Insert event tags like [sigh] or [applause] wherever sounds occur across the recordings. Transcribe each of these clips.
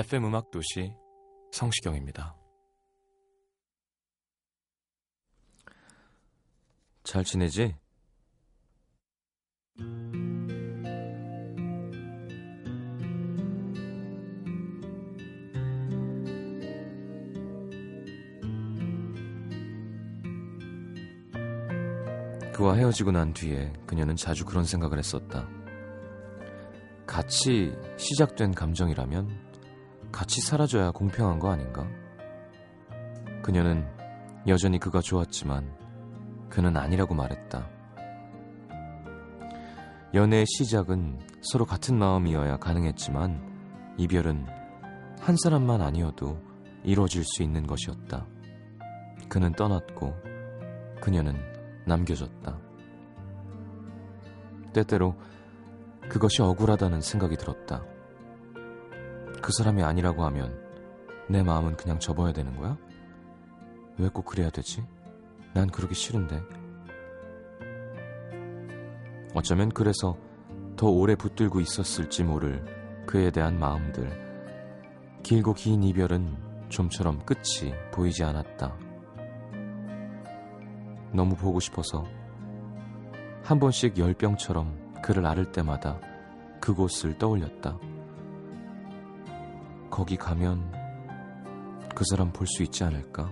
FM 음악 도시 성시경입니다. 잘 지내지? 그와 헤어지고 난 뒤에 그녀는 자주 그런 생각을 했었다. 같이 시작된 감정이라면 같이 사라져야 공평한 거 아닌가? 그녀는 여전히 그가 좋았지만 그는 아니라고 말했다. 연애의 시작은 서로 같은 마음이어야 가능했지만 이별은 한 사람만 아니어도 이루어질 수 있는 것이었다. 그는 떠났고 그녀는 남겨졌다. 때때로 그것이 억울하다는 생각이 들었다. 그 사람이 아니라고 하면 내 마음은 그냥 접어야 되는 거야? 왜 꼭 그래야 되지? 난 그러기 싫은데. 어쩌면 그래서 더 오래 붙들고 있었을지 모를 그에 대한 마음들. 길고 긴 이별은 좀처럼 끝이 보이지 않았다. 너무 보고 싶어서 한 번씩 열병처럼 그를 앓을 때마다 그곳을 떠올렸다. 거기 가면 그 사람 볼 수 있지 않을까?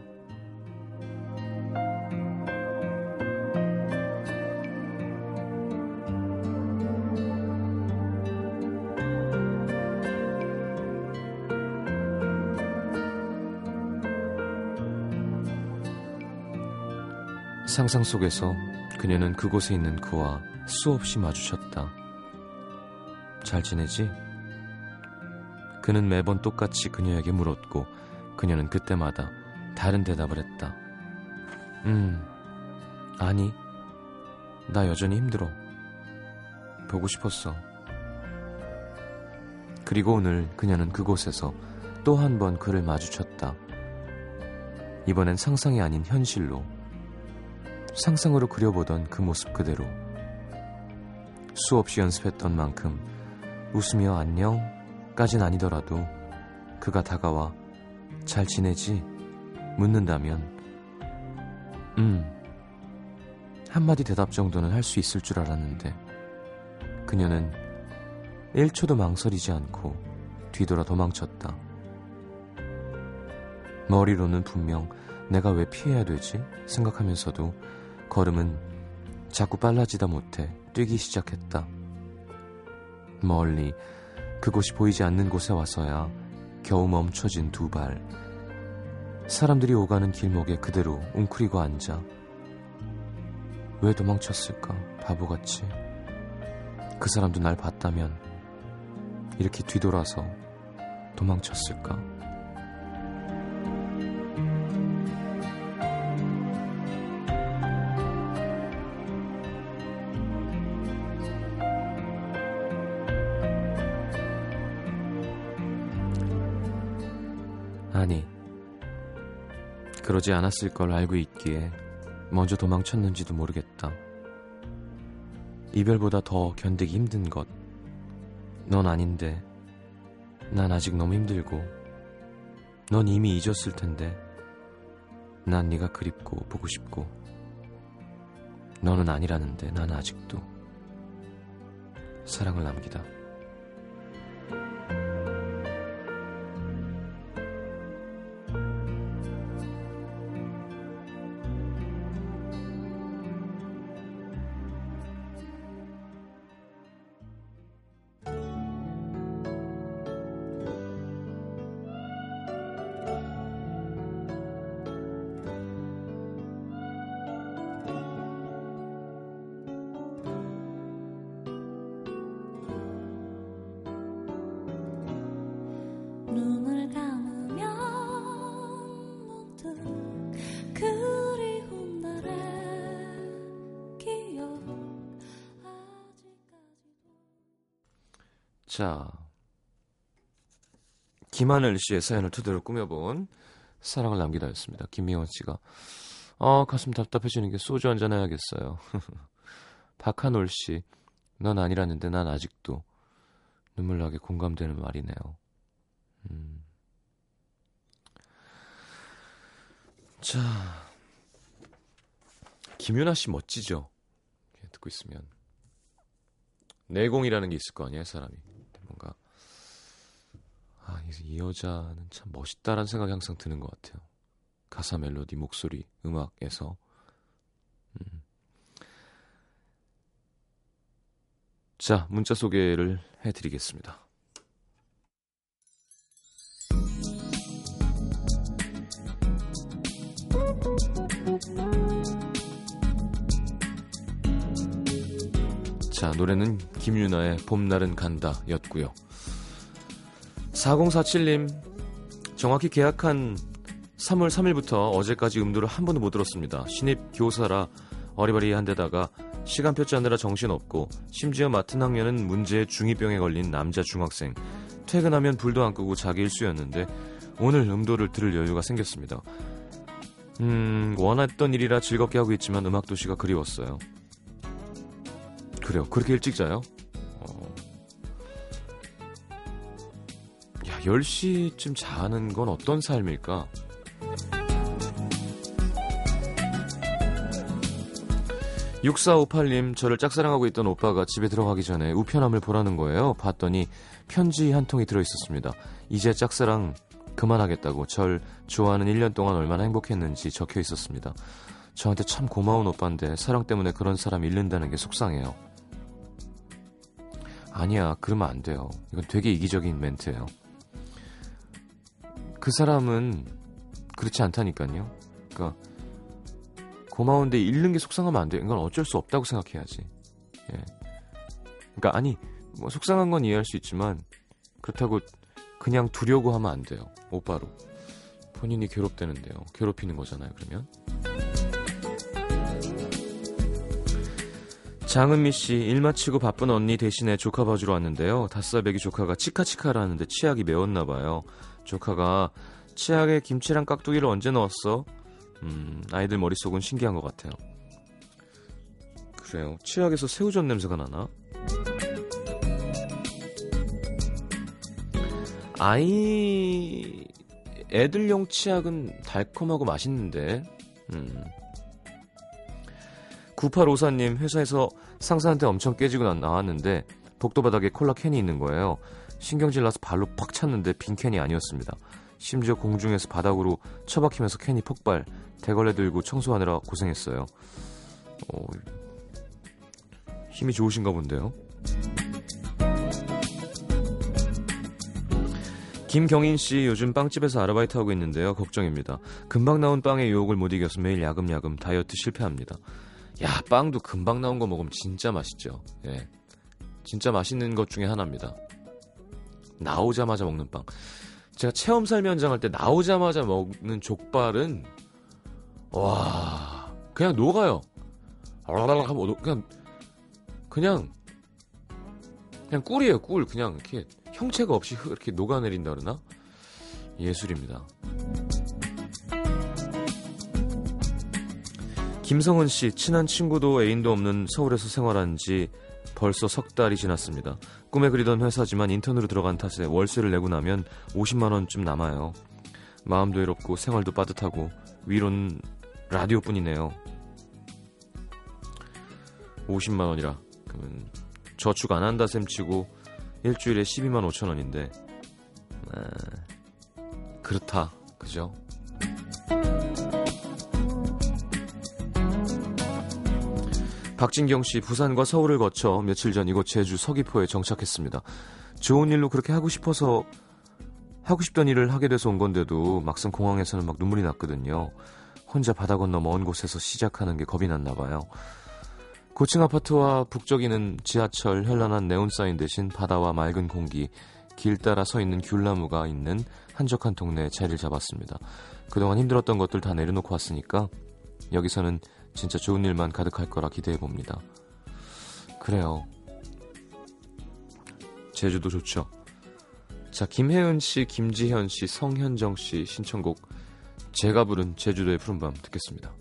상상 속에서 그녀는 그곳에 있는 그와 수없이 마주쳤다. 잘 지내지? 그는 매번 똑같이 그녀에게 물었고 그녀는 그때마다 다른 대답을 했다. 음, 아니, 나 여전히 힘들어. 보고 싶었어. 그리고 오늘 그녀는 그곳에서 또 한 번 그를 마주쳤다. 이번엔 상상이 아닌 현실로 상상으로 그려보던 그 모습 그대로 수없이 연습했던 만큼 웃으며 안녕 까진 아니더라도 그가 다가와 잘 지내지? 묻는다면 음 한마디 대답 정도는 할 수 있을 줄 알았는데 그녀는 1초도 망설이지 않고 뒤돌아 도망쳤다. 머리로는 분명 내가 왜 피해야 되지 생각하면서도 걸음은 자꾸 빨라지다 못해 뛰기 시작했다. 멀리 그곳이 보이지 않는 곳에 와서야 겨우 멈춰진 두 발. 사람들이 오가는 길목에 그대로 웅크리고 앉아. 왜 도망쳤을까? 바보같이. 그 사람도 날 봤다면 이렇게 뒤돌아서 도망쳤을까? 그러지 않았을 걸 알고 있기에 먼저 도망쳤는지도 모르겠다. 이별보다 더 견디기 힘든 것. 넌 아닌데, 난 아직 너무 힘들고, 넌 이미 잊었을 텐데, 난 네가 그립고 보고 싶고, 너는 아니라는데 난 아직도 사랑을 남기다. 김하늘 씨의 사연을 토대로 꾸며본 사랑을 남기다였습니다. 김미원 씨가 어 가슴 답답해지는 게 소주 한잔 해야겠어요. [laughs] 박한올 씨, 넌 아니라는데 난 아직도 눈물 나게 공감되는 말이네요. 음. 자, 김윤아 씨 멋지죠? 듣고 있으면 내공이라는 게 있을 거 아니에요, 사람이. 아, 이 여자는 참 멋있다라는 생각이 항상 드는 것 같아요. 가사, 멜로디, 목소리, 음악에서. 음. 자, 문자 소개를 해드리겠습니다. 자, 노래는 김유나의 봄날은 간다 였고요. 4047님, 정확히 계약한 3월 3일부터 어제까지 음도를 한 번도 못 들었습니다. 신입 교사라 어리버리한 데다가 시간표 짜느라 정신없고 심지어 맡은 학년은 문제의 중2병에 걸린 남자 중학생. 퇴근하면 불도 안 끄고 자기 일수였는데 오늘 음도를 들을 여유가 생겼습니다. 음, 원했던 일이라 즐겁게 하고 있지만 음악 도시가 그리웠어요. 그래요. 그렇게 일찍 자요? 10시쯤 자는 건 어떤 삶일까? (6458님) 저를 짝사랑하고 있던 오빠가 집에 들어가기 전에 우편함을 보라는 거예요 봤더니 편지 한 통이 들어있었습니다 이제 짝사랑 그만하겠다고 절 좋아하는 1년 동안 얼마나 행복했는지 적혀 있었습니다 저한테 참 고마운 오빠인데 사랑 때문에 그런 사람 잃는다는 게 속상해요 아니야, 그러면 안 돼요. 이건 되게 이기적인 멘트예요. 그 사람은 그렇지 않다니까요. 그러니까 고마운데 잃는 게 속상하면 안 돼. 이건 어쩔 수 없다고 생각해야지. 예. 그러니까 아니 뭐 속상한 건 이해할 수 있지만 그렇다고 그냥 두려고 하면 안 돼요. 오빠로 본인이 괴롭대는데요. 괴롭히는 거잖아요. 그러면. 장은미 씨, 일 마치고 바쁜 언니 대신에 조카 봐주러 왔는데요. 다섯 살 배기 조카가 치카치카라는데 치약이 매웠나 봐요. 조카가 치약에 김치랑 깍두기를 언제 넣었어? 음, 아이들 머릿속은 신기한 것 같아요. 그래요. 치약에서 새우젓 냄새가 나나? 아이, 애들용 치약은 달콤하고 맛있는데, 음. 9854님 회사에서 상사한테 엄청 깨지고 나왔는데 복도 바닥에 콜라 캔이 있는 거예요. 신경질 나서 발로 팍 찼는데 빈 캔이 아니었습니다. 심지어 공중에서 바닥으로 처박히면서 캔이 폭발. 대걸레 들고 청소하느라 고생했어요. 어, 힘이 좋으신가 본데요. 김경인 씨 요즘 빵집에서 아르바이트 하고 있는데요. 걱정입니다. 금방 나온 빵의 유혹을 못 이겨서 매일 야금야금 다이어트 실패합니다. 야, 빵도 금방 나온 거 먹으면 진짜 맛있죠. 예. 진짜 맛있는 것 중에 하나입니다. 나오자마자 먹는 빵. 제가 체험 현장 할 때 나오자마자 먹는 족발은 와 그냥 녹아요. 하면 그냥 그냥 그냥 꿀이에요 꿀 그냥 이렇게 형체가 없이 이렇게 녹아내린다 그러나 예술입니다. 김성은 씨, 친한 친구도 애인도 없는 서울에서 생활한 지 벌써 석 달이 지났습니다. 꿈에 그리던 회사지만 인턴으로 들어간 탓에 월세를 내고 나면 50만 원쯤 남아요. 마음도 외롭고 생활도 빠듯하고 위로는 라디오뿐이네요. 50만 원이라 그러면 저축 안 한다 셈 치고 일주일에 12만 5천 원인데 아, 그렇다 그죠? 박진경 씨 부산과 서울을 거쳐 며칠 전 이곳 제주 서귀포에 정착했습니다. 좋은 일로 그렇게 하고 싶어서 하고 싶던 일을 하게 돼서 온 건데도 막상 공항에서는 막 눈물이 났거든요. 혼자 바다 건너 먼 곳에서 시작하는 게 겁이 났나 봐요. 고층 아파트와 북적이는 지하철 현란한 네온사인 대신 바다와 맑은 공기, 길 따라 서 있는 귤나무가 있는 한적한 동네에 자리를 잡았습니다. 그동안 힘들었던 것들 다 내려놓고 왔으니까 여기서는 진짜 좋은 일만 가득할 거라 기대해 봅니다. 그래요. 제주도 좋죠. 자, 김혜은 씨, 김지현 씨, 성현정 씨 신청곡 제가 부른 제주도의 푸른밤 듣겠습니다.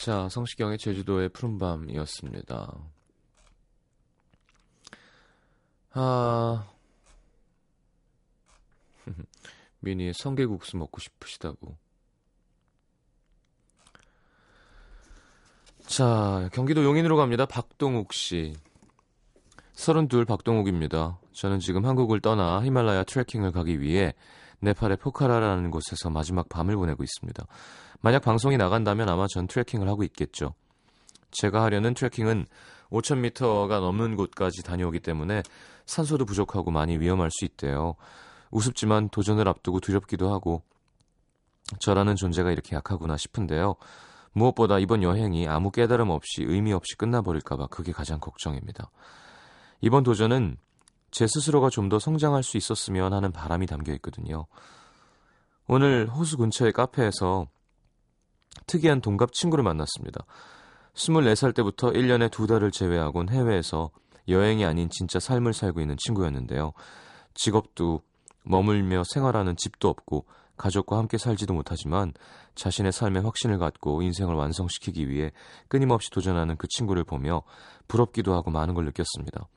자, 성시경의 제주도의 푸른밤이었습니다. 아, [laughs] 미니의 성게국수 먹고 싶으시다고. 자, 경기도 용인으로 갑니다. 박동욱 씨. 32 박동욱입니다. 저는 지금 한국을 떠나 히말라야 트레킹을 가기 위해 네팔의 포카라라는 곳에서 마지막 밤을 보내고 있습니다. 만약 방송이 나간다면 아마 전 트레킹을 하고 있겠죠. 제가 하려는 트레킹은 5,000m가 넘는 곳까지 다녀오기 때문에 산소도 부족하고 많이 위험할 수 있대요. 우습지만 도전을 앞두고 두렵기도 하고 저라는 존재가 이렇게 약하구나 싶은데요. 무엇보다 이번 여행이 아무 깨달음 없이 의미 없이 끝나버릴까봐 그게 가장 걱정입니다. 이번 도전은 제 스스로가 좀 더 성장할 수 있었으면 하는 바람이 담겨 있거든요. 오늘 호수 근처의 카페에서 특이한 동갑 친구를 만났습니다. 24살 때부터 1년에 두 달을 제외하곤 해외에서 여행이 아닌 진짜 삶을 살고 있는 친구였는데요. 직업도 머물며 생활하는 집도 없고 가족과 함께 살지도 못하지만 자신의 삶에 확신을 갖고 인생을 완성시키기 위해 끊임없이 도전하는 그 친구를 보며 부럽기도 하고 많은 걸 느꼈습니다.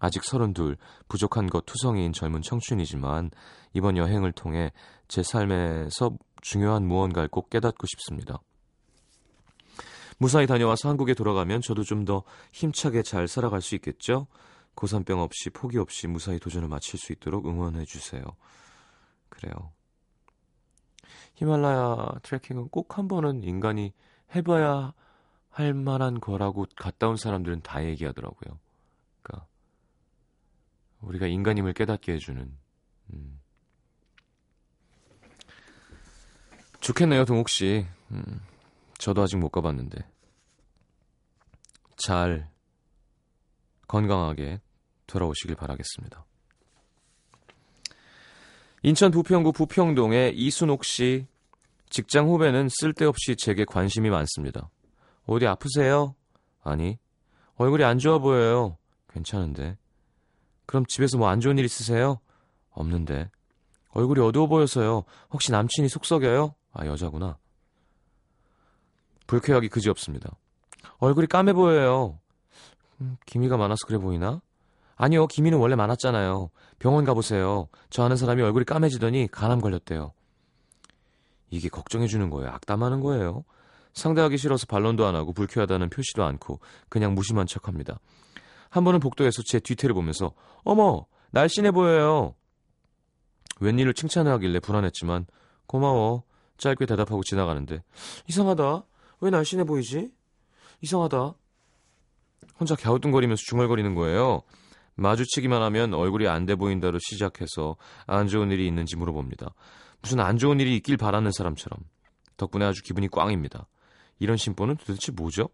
아직 서른둘, 부족한 것 투성이인 젊은 청춘이지만 이번 여행을 통해 제 삶에서 중요한 무언가를 꼭 깨닫고 싶습니다. 무사히 다녀와서 한국에 돌아가면 저도 좀 더 힘차게 잘 살아갈 수 있겠죠? 고산병 없이 포기 없이 무사히 도전을 마칠 수 있도록 응원해 주세요. 그래요. 히말라야 트레킹은 꼭 한 번은 인간이 해봐야 할 만한 거라고 갔다 온 사람들은 다 얘기하더라고요. 우리가 인간임을 깨닫게 해주는. 음. 좋겠네요, 동욱 씨. 음, 저도 아직 못 가봤는데 잘 건강하게 돌아오시길 바라겠습니다. 인천 부평구 부평동의 이순옥 씨 직장 후배는 쓸데없이 제게 관심이 많습니다. 어디 아프세요? 아니 얼굴이 안 좋아 보여요. 괜찮은데. 그럼 집에서 뭐 안 좋은 일 있으세요? 없는데. 얼굴이 어두워 보여서요. 혹시 남친이 속썩여요? 아 여자구나. 불쾌하기 그지없습니다. 얼굴이 까매 보여요. 음, 기미가 많아서 그래 보이나? 아니요, 기미는 원래 많았잖아요. 병원 가보세요. 저 아는 사람이 얼굴이 까매지더니 간암 걸렸대요. 이게 걱정해주는 거예요. 악담하는 거예요. 상대하기 싫어서 반론도 안 하고 불쾌하다는 표시도 않고 그냥 무심한 척합니다. 한 번은 복도에서 제 뒤태를 보면서 어머 날씬해 보여요. 웬일로 칭찬을 하길래 불안했지만 고마워 짧게 대답하고 지나가는데 이상하다 왜 날씬해 보이지? 이상하다 혼자 갸우뚱거리면서 중얼거리는 거예요. 마주치기만 하면 얼굴이 안 돼 보인다로 시작해서 안 좋은 일이 있는지 물어봅니다. 무슨 안 좋은 일이 있길 바라는 사람처럼 덕분에 아주 기분이 꽝입니다. 이런 심보는 도대체 뭐죠?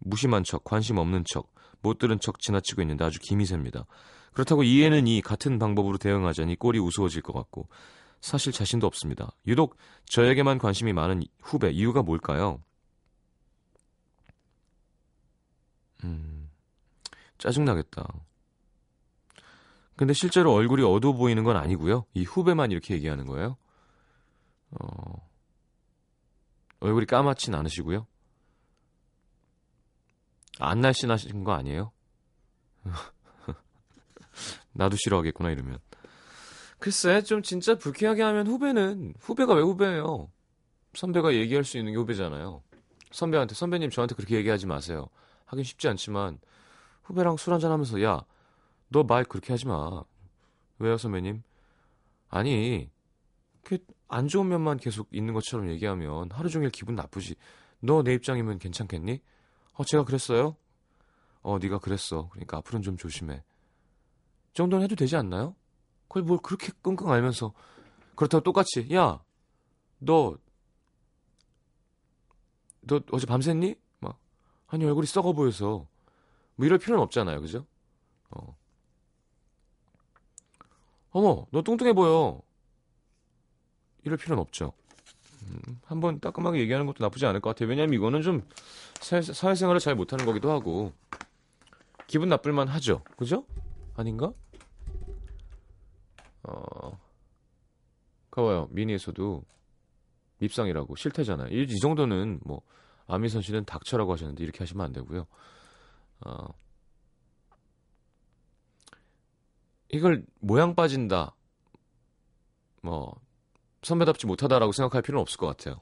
무심한 척, 관심 없는 척, 못 들은 척 지나치고 있는데 아주 기미 셉니다. 그렇다고 이해는 이 같은 방법으로 대응하자니 꼴이 우스워질 것 같고 사실 자신도 없습니다. 유독 저에게만 관심이 많은 후배 이유가 뭘까요? 음, 짜증나겠다. 근데 실제로 얼굴이 어두워 보이는 건 아니고요. 이 후배만 이렇게 얘기하는 거예요. 어, 얼굴이 까맣진 않으시고요. 안 날씬하신 거 아니에요? [laughs] 나도 싫어하겠구나 이러면. 글쎄 좀 진짜 불쾌하게 하면 후배는 후배가 왜 후배예요? 선배가 얘기할 수 있는 게 후배잖아요. 선배한테 선배님 저한테 그렇게 얘기하지 마세요. 하긴 쉽지 않지만 후배랑 술 한잔 하면서 야 너 말 그렇게 하지 마. 왜요 선배님? 아니 그안 좋은 면만 계속 있는 것처럼 얘기하면 하루 종일 기분 나쁘지. 너 내 입장이면 괜찮겠니? 어, 제가 그랬어요? 어, 네가 그랬어. 그러니까 앞으로는 좀 조심해. 정도는 해도 되지 않나요? 그걸 뭘 그렇게 끙끙 알면서 그렇다고 똑같이 야, 너, 너 어제 밤샜니? 막 아니 얼굴이 썩어 보여서 뭐 이럴 필요는 없잖아요, 그죠? 어. 어머, 너 뚱뚱해 보여. 이럴 필요는 없죠. 음, 한번 따끔하게 얘기하는 것도 나쁘지 않을 것 같아요. 왜냐면 이거는 좀 사, 사회 생활을 잘 못하는 거기도 하고 기분 나쁠만 하죠. 그죠? 아닌가? 어, 가봐요. 미니에서도 밉상이라고 실태잖아요. 이, 이 정도는 뭐 아미선 씨는 닥쳐라고 하셨는데 이렇게 하시면 안 되고요. 어, 이걸 모양 빠진다. 뭐 선배답지 못하다라고 생각할 필요는 없을 것 같아요.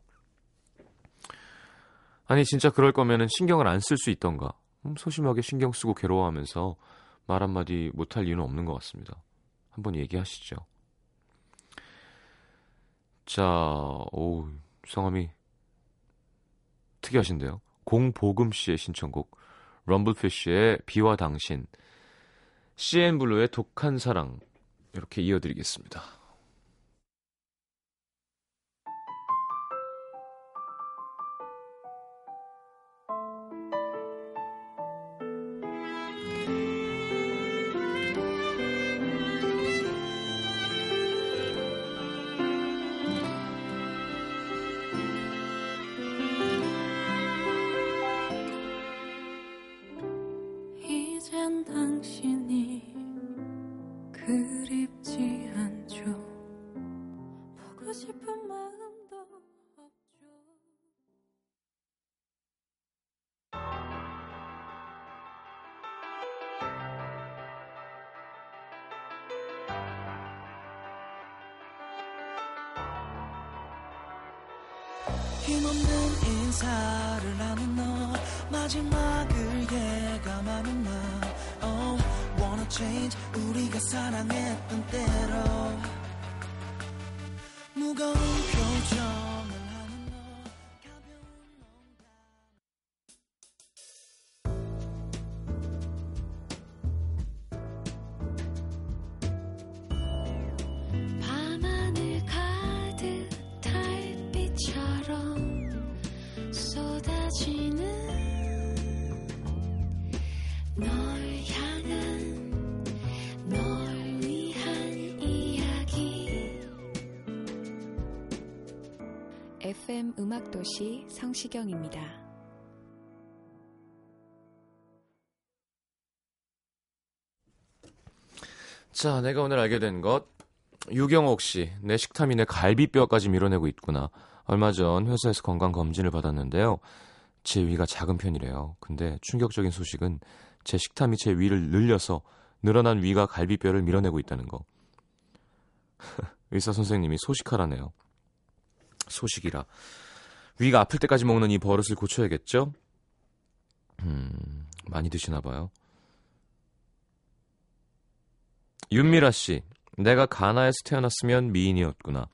아니 진짜 그럴 거면은 신경을 안 쓸 수 있던가. 음, 소심하게 신경 쓰고 괴로워하면서 말 한마디 못할 이유는 없는 것 같습니다. 한번 얘기하시죠. 자, 오, 성함이 특이하신데요. 공보금 씨의 신청곡 럼블피쉬의 비와 당신 CN블루의 독한 사랑 이렇게 이어드리겠습니다. 힘없는 인사를 하는 너. 마지막을 예감하는 나 Oh wanna change. 우리가 사랑했던 때로. 무거운 표정 음악도시 성시경입니다. 자, 내가 오늘 알게 된 것. 유경옥 씨, 내 식탐이 내 갈비뼈까지 밀어내고 있구나. 얼마 전 회사에서 건강 검진을 받았는데요. 제 위가 작은 편이래요. 근데 충격적인 소식은 제 식탐이 제 위를 늘려서 늘어난 위가 갈비뼈를 밀어내고 있다는 거. [laughs] 의사 선생님이 소식하라네요. 소식이라. 위가 아플 때까지 먹는 이 버릇을 고쳐야겠죠? 음, 많이 드시나 봐요. 윤미라 씨, 내가 가나에서 태어났으면 미인이었구나.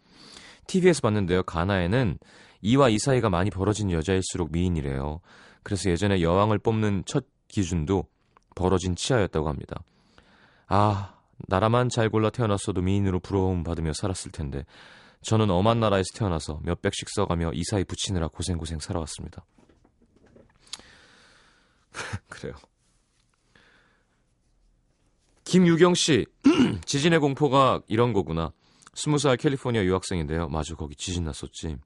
TV에서 봤는데요. 가나에는 이와 이 사이가 많이 벌어진 여자일수록 미인이래요. 그래서 예전에 여왕을 뽑는 첫 기준도 벌어진 치아였다고 합니다. 아, 나라만 잘 골라 태어났어도 미인으로 부러움 받으며 살았을 텐데 저는 엄한 나라에서 태어나서 몇 백씩 써가며 이 사이 붙이느라 고생고생 살아왔습니다. [laughs] 그래요. 김유경 씨, [clears throat] 지진의 공포가 이런 거구나. 스무 살 캘리포니아 유학생인데요. 맞아, 거기 지진 났었지.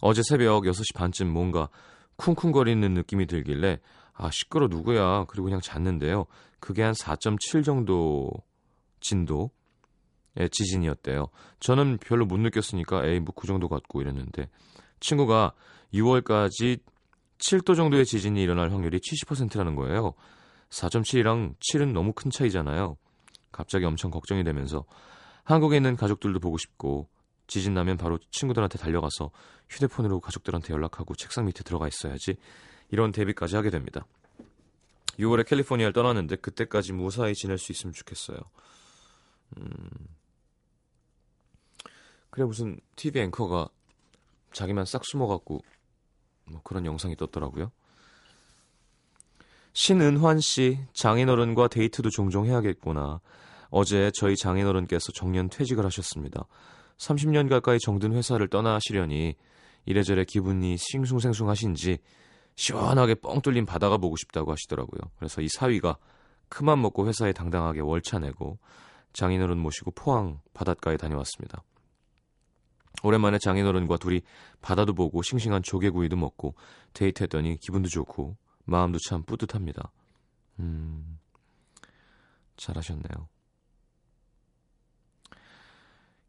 어제 새벽 6시 반쯤 뭔가 쿵쿵거리는 느낌이 들길래 아, 시끄러 누구야. 그리고 그냥 잤는데요. 그게 한 4.7 정도 진도 의 지진이었대요. 저는 별로 못 느꼈으니까 에이, 뭐 그 정도 같고 이랬는데 친구가 6월까지 7도 정도의 지진이 일어날 확률이 70%라는 거예요. 4.7이랑 7은 너무 큰 차이잖아요. 갑자기 엄청 걱정이 되면서 한국에 있는 가족들도 보고 싶고 지진 나면 바로 친구들한테 달려가서 휴대폰으로 가족들한테 연락하고 책상 밑에 들어가 있어야지 이런 대비까지 하게 됩니다. 6월에 캘리포니아를 떠났는데 그때까지 무사히 지낼 수 있으면 좋겠어요. 음... 그래 무슨 TV 앵커가 자기만 싹 숨어갖고 뭐 그런 영상이 떴더라고요. 신은환 씨, 장인어른과 데이트도 종종 해야겠구나. 어제 저희 장인어른께서 정년 퇴직을 하셨습니다. 30년 가까이 정든 회사를 떠나시려니 이래저래 기분이 싱숭생숭하신지 시원하게 뻥 뚫린 바다가 보고 싶다고 하시더라고요. 그래서 이 사위가 큰맘 먹고 회사에 당당하게 월차 내고 장인어른 모시고 포항 바닷가에 다녀왔습니다. 오랜만에 장인어른과 둘이 바다도 보고 싱싱한 조개구이도 먹고 데이트했더니 기분도 좋고 마음도 참 뿌듯합니다. 음, 잘하셨네요.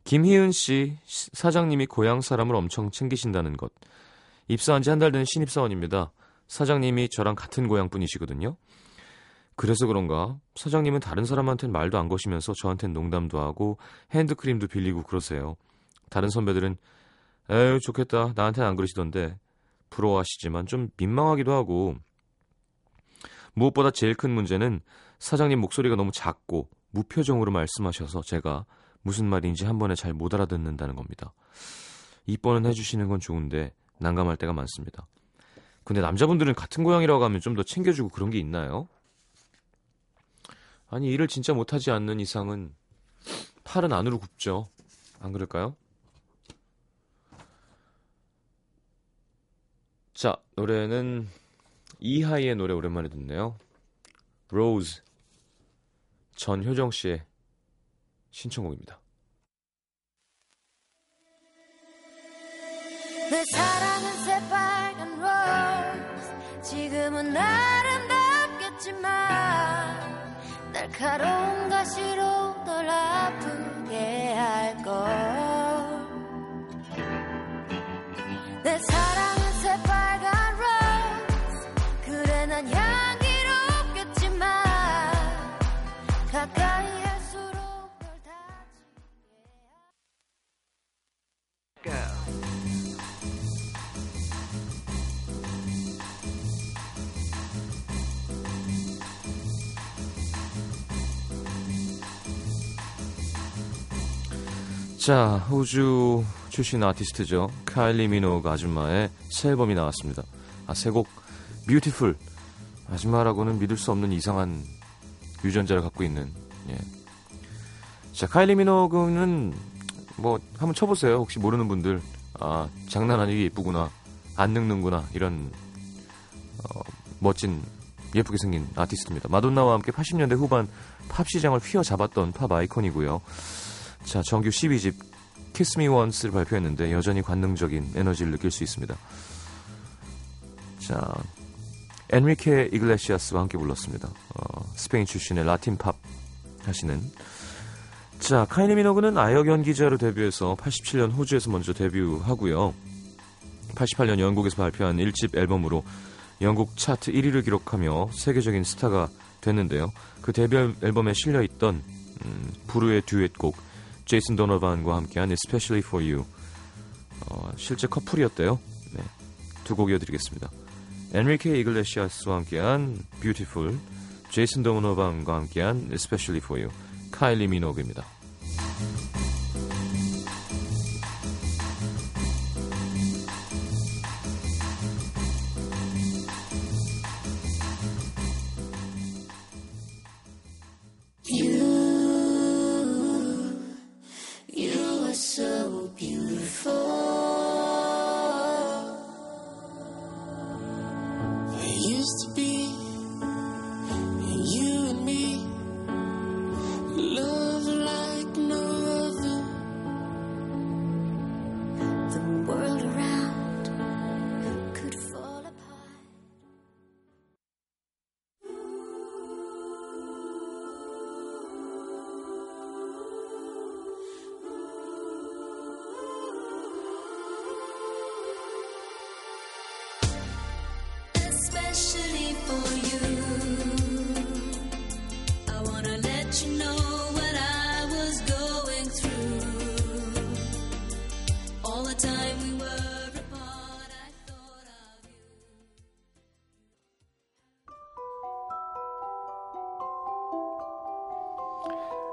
김희은 씨, 사장님이 고향 사람을 엄청 챙기신다는 것. 입사한 지 한 달 된 신입사원입니다. 사장님이 저랑 같은 고향 분이시거든요. 그래서 그런가 사장님은 다른 사람한테는 말도 안 거시면서 저한테는 농담도 하고 핸드크림도 빌리고 그러세요. 다른 선배들은 에휴 좋겠다 나한테는 안 그러시던데 부러워하시지만 좀 민망하기도 하고 무엇보다 제일 큰 문제는 사장님 목소리가 너무 작고 무표정으로 말씀하셔서 제가 무슨 말인지 한 번에 잘 못 알아듣는다는 겁니다. 이뻐는 해주시는 건 좋은데 난감할 때가 많습니다. 근데 남자분들은 같은 고향이라고 하면 좀 더 챙겨주고 그런 게 있나요? 아니 일을 진짜 못하지 않는 이상은 팔은 안으로 굽죠. 안 그럴까요? 자 노래는 이하이의 노래 오랜만에 듣네요. Rose 전효정 씨의 신청곡입니다. 내 사랑은 새빨간 rose 지금은 아름답겠지만 날카로운 가시로 널 아프게 자, 호주 출신 아티스트죠. 카일리 미노그 아줌마의 새 앨범이 나왔습니다. 아, 새곡 Beautiful. 아줌마라고는 믿을 수 없는 이상한 유전자를 갖고 있는. 예. 자, 카일리 미노그는 뭐 한번 쳐보세요. 혹시 모르는 분들. 아, 장난 아니게 예쁘구나. 안 늙는구나. 이런 어, 멋진 예쁘게 생긴 아티스트입니다. 마돈나와 함께 80년대 후반 팝 시장을 휘어잡았던 팝 아이콘이고요. 자, 정규 12집 Kiss Me Once를 발표했는데 여전히 관능적인 에너지를 느낄 수 있습니다. 자, 엔리케 이글레시아스와 함께 불렀습니다. 어, 스페인 출신의 라틴 팝 하시는 자, 카이리 미노그는 아역 연기자로 데뷔해서 87년 호주에서 먼저 데뷔하고요. 88년 영국에서 발표한 1집 앨범으로 영국 차트 1위를 기록하며 세계적인 스타가 됐는데요. 그 데뷔 앨범에 실려있던 음, 부르의 듀엣곡 제이슨 도너반과 함께한 Especially for You 어, 실제 커플이었대요. 네, 두곡 이어드리겠습니다. 엔리케 이글레시아스와 함께한 Beautiful, 제이슨 도너반과 함께한 Especially for You, 카일리 미노그입니다.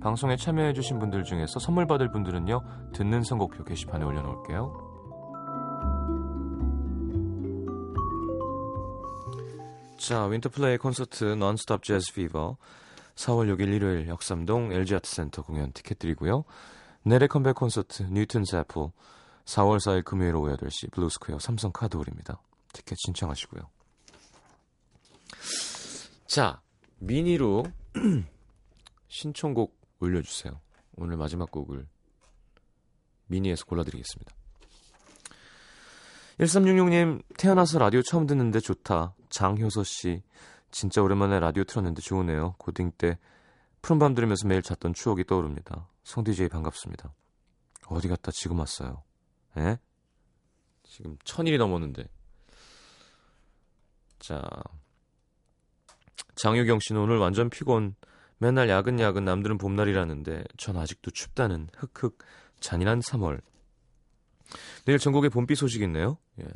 방송에 참여해주신 분들 중에서 선물 받을 분들은요, 듣는 선곡표 게시판에 올려놓을게요. 자, 윈터플레이 콘서트 non-stop jazz fever 4월 6일 일요일 역삼동 LG아트센터 공연 티켓 드리고요. 넬의 컴백 콘서트 Newton's Apple 4월 4일 금요일 오후 8시 블루스퀘어 삼성 카드홀입니다. 티켓 신청하시고요. 자, 미니로 [clears throat] 신청곡 올려주세요. 오늘 마지막 곡을 미니에서 골라드리겠습니다. 1366님, 태어나서 라디오 처음 듣는데 좋다. 장효서 씨, 진짜 오랜만에 라디오 틀었는데 좋으네요. 고딩 때 푸른밤 들으면서 매일 잤던 추억이 떠오릅니다. 송 DJ 반갑습니다. 어디 갔다 지금 왔어요? 에? 지금 천일이 넘었는데. 자, 장유경 씨는 오늘 완전 피곤. 맨날 야근야근 남들은 봄날이라는데 전 아직도 춥다는 흑흑 잔인한 3월. 내일 전국에 봄비 소식 있네요. 예.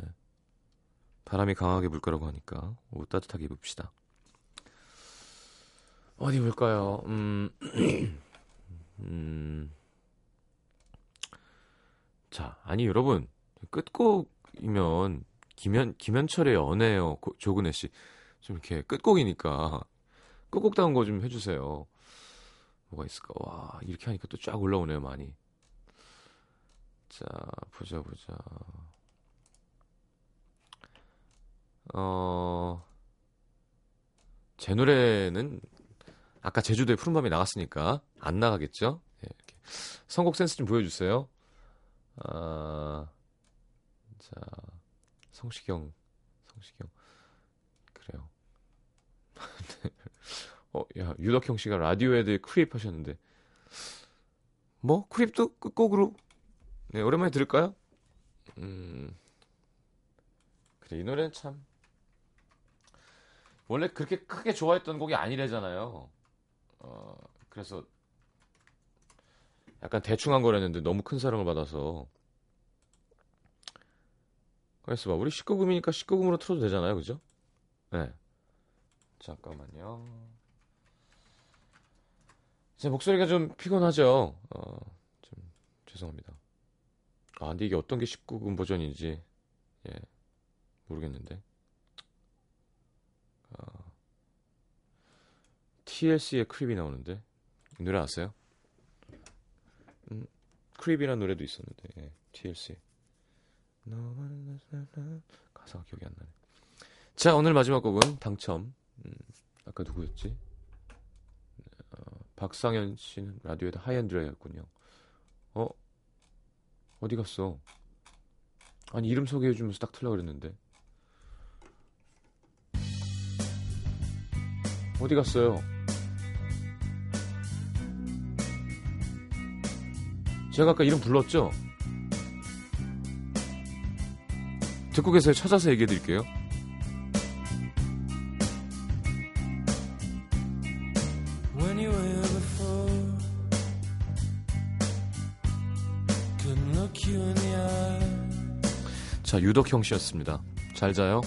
바람이 강하게 불 거라고 하니까 옷 따뜻하게 입읍시다. 어디 볼까요? 음, [clears throat] 음, 자, 아니 여러분 끝곡이면 김현 김현철의 연애요 고- 조근혜 씨 좀 이렇게 끝곡이니까 끝곡다운 거 좀 해주세요. 뭐가 있을까? 와 이렇게 하니까 또 쫙 올라오네요 많이. 자 보자 보자. 어. 제 노래는 아까 제주도의 푸른밤이 나갔으니까 안 나가겠죠? 예, 이렇게. 선곡 센스 좀 보여주세요. 아, 자, 성시경, 성시경, 그래요. 어, 야, 유덕형 씨가 라디오헤드 Creep 하셨는데, 뭐, Creep도 끝곡으로, 네, 오랜만에 들을까요? 음, 그래, 이 노래는 참, 원래 그렇게 크게 좋아했던 곡이 아니래잖아요. 어, 그래서 약간 대충 한 거랬는데 너무 큰 사랑을 받아서. 그래서 봐. 우리 19금이니까 19금으로 틀어도 되잖아요 그죠? 네. 잠깐만요 제 목소리가 좀 피곤하죠 어, 좀 죄송합니다 아 근데 이게 어떤 게 19금 버전인지 예 모르겠는데 어, TLC의 Creep이 나오는데 이 노래 아세요? 음, Creep이라는 노래도 있었는데 예, TLC 가사가 기억이 안 나네. 자 오늘 마지막 곡은 당첨. 음, 아까 누구였지? 어, 박상현 씨는 라디오헤드 High and Dry였군요. 어 어디 갔어? 아니 이름 소개해 주면서 딱 틀려 그랬는데 어디 갔어요? 제가 아까 이름 불렀죠? 듣고 계세요. 찾아서 얘기해 드릴게요. 자, 유덕형 씨였습니다. 잘 자요.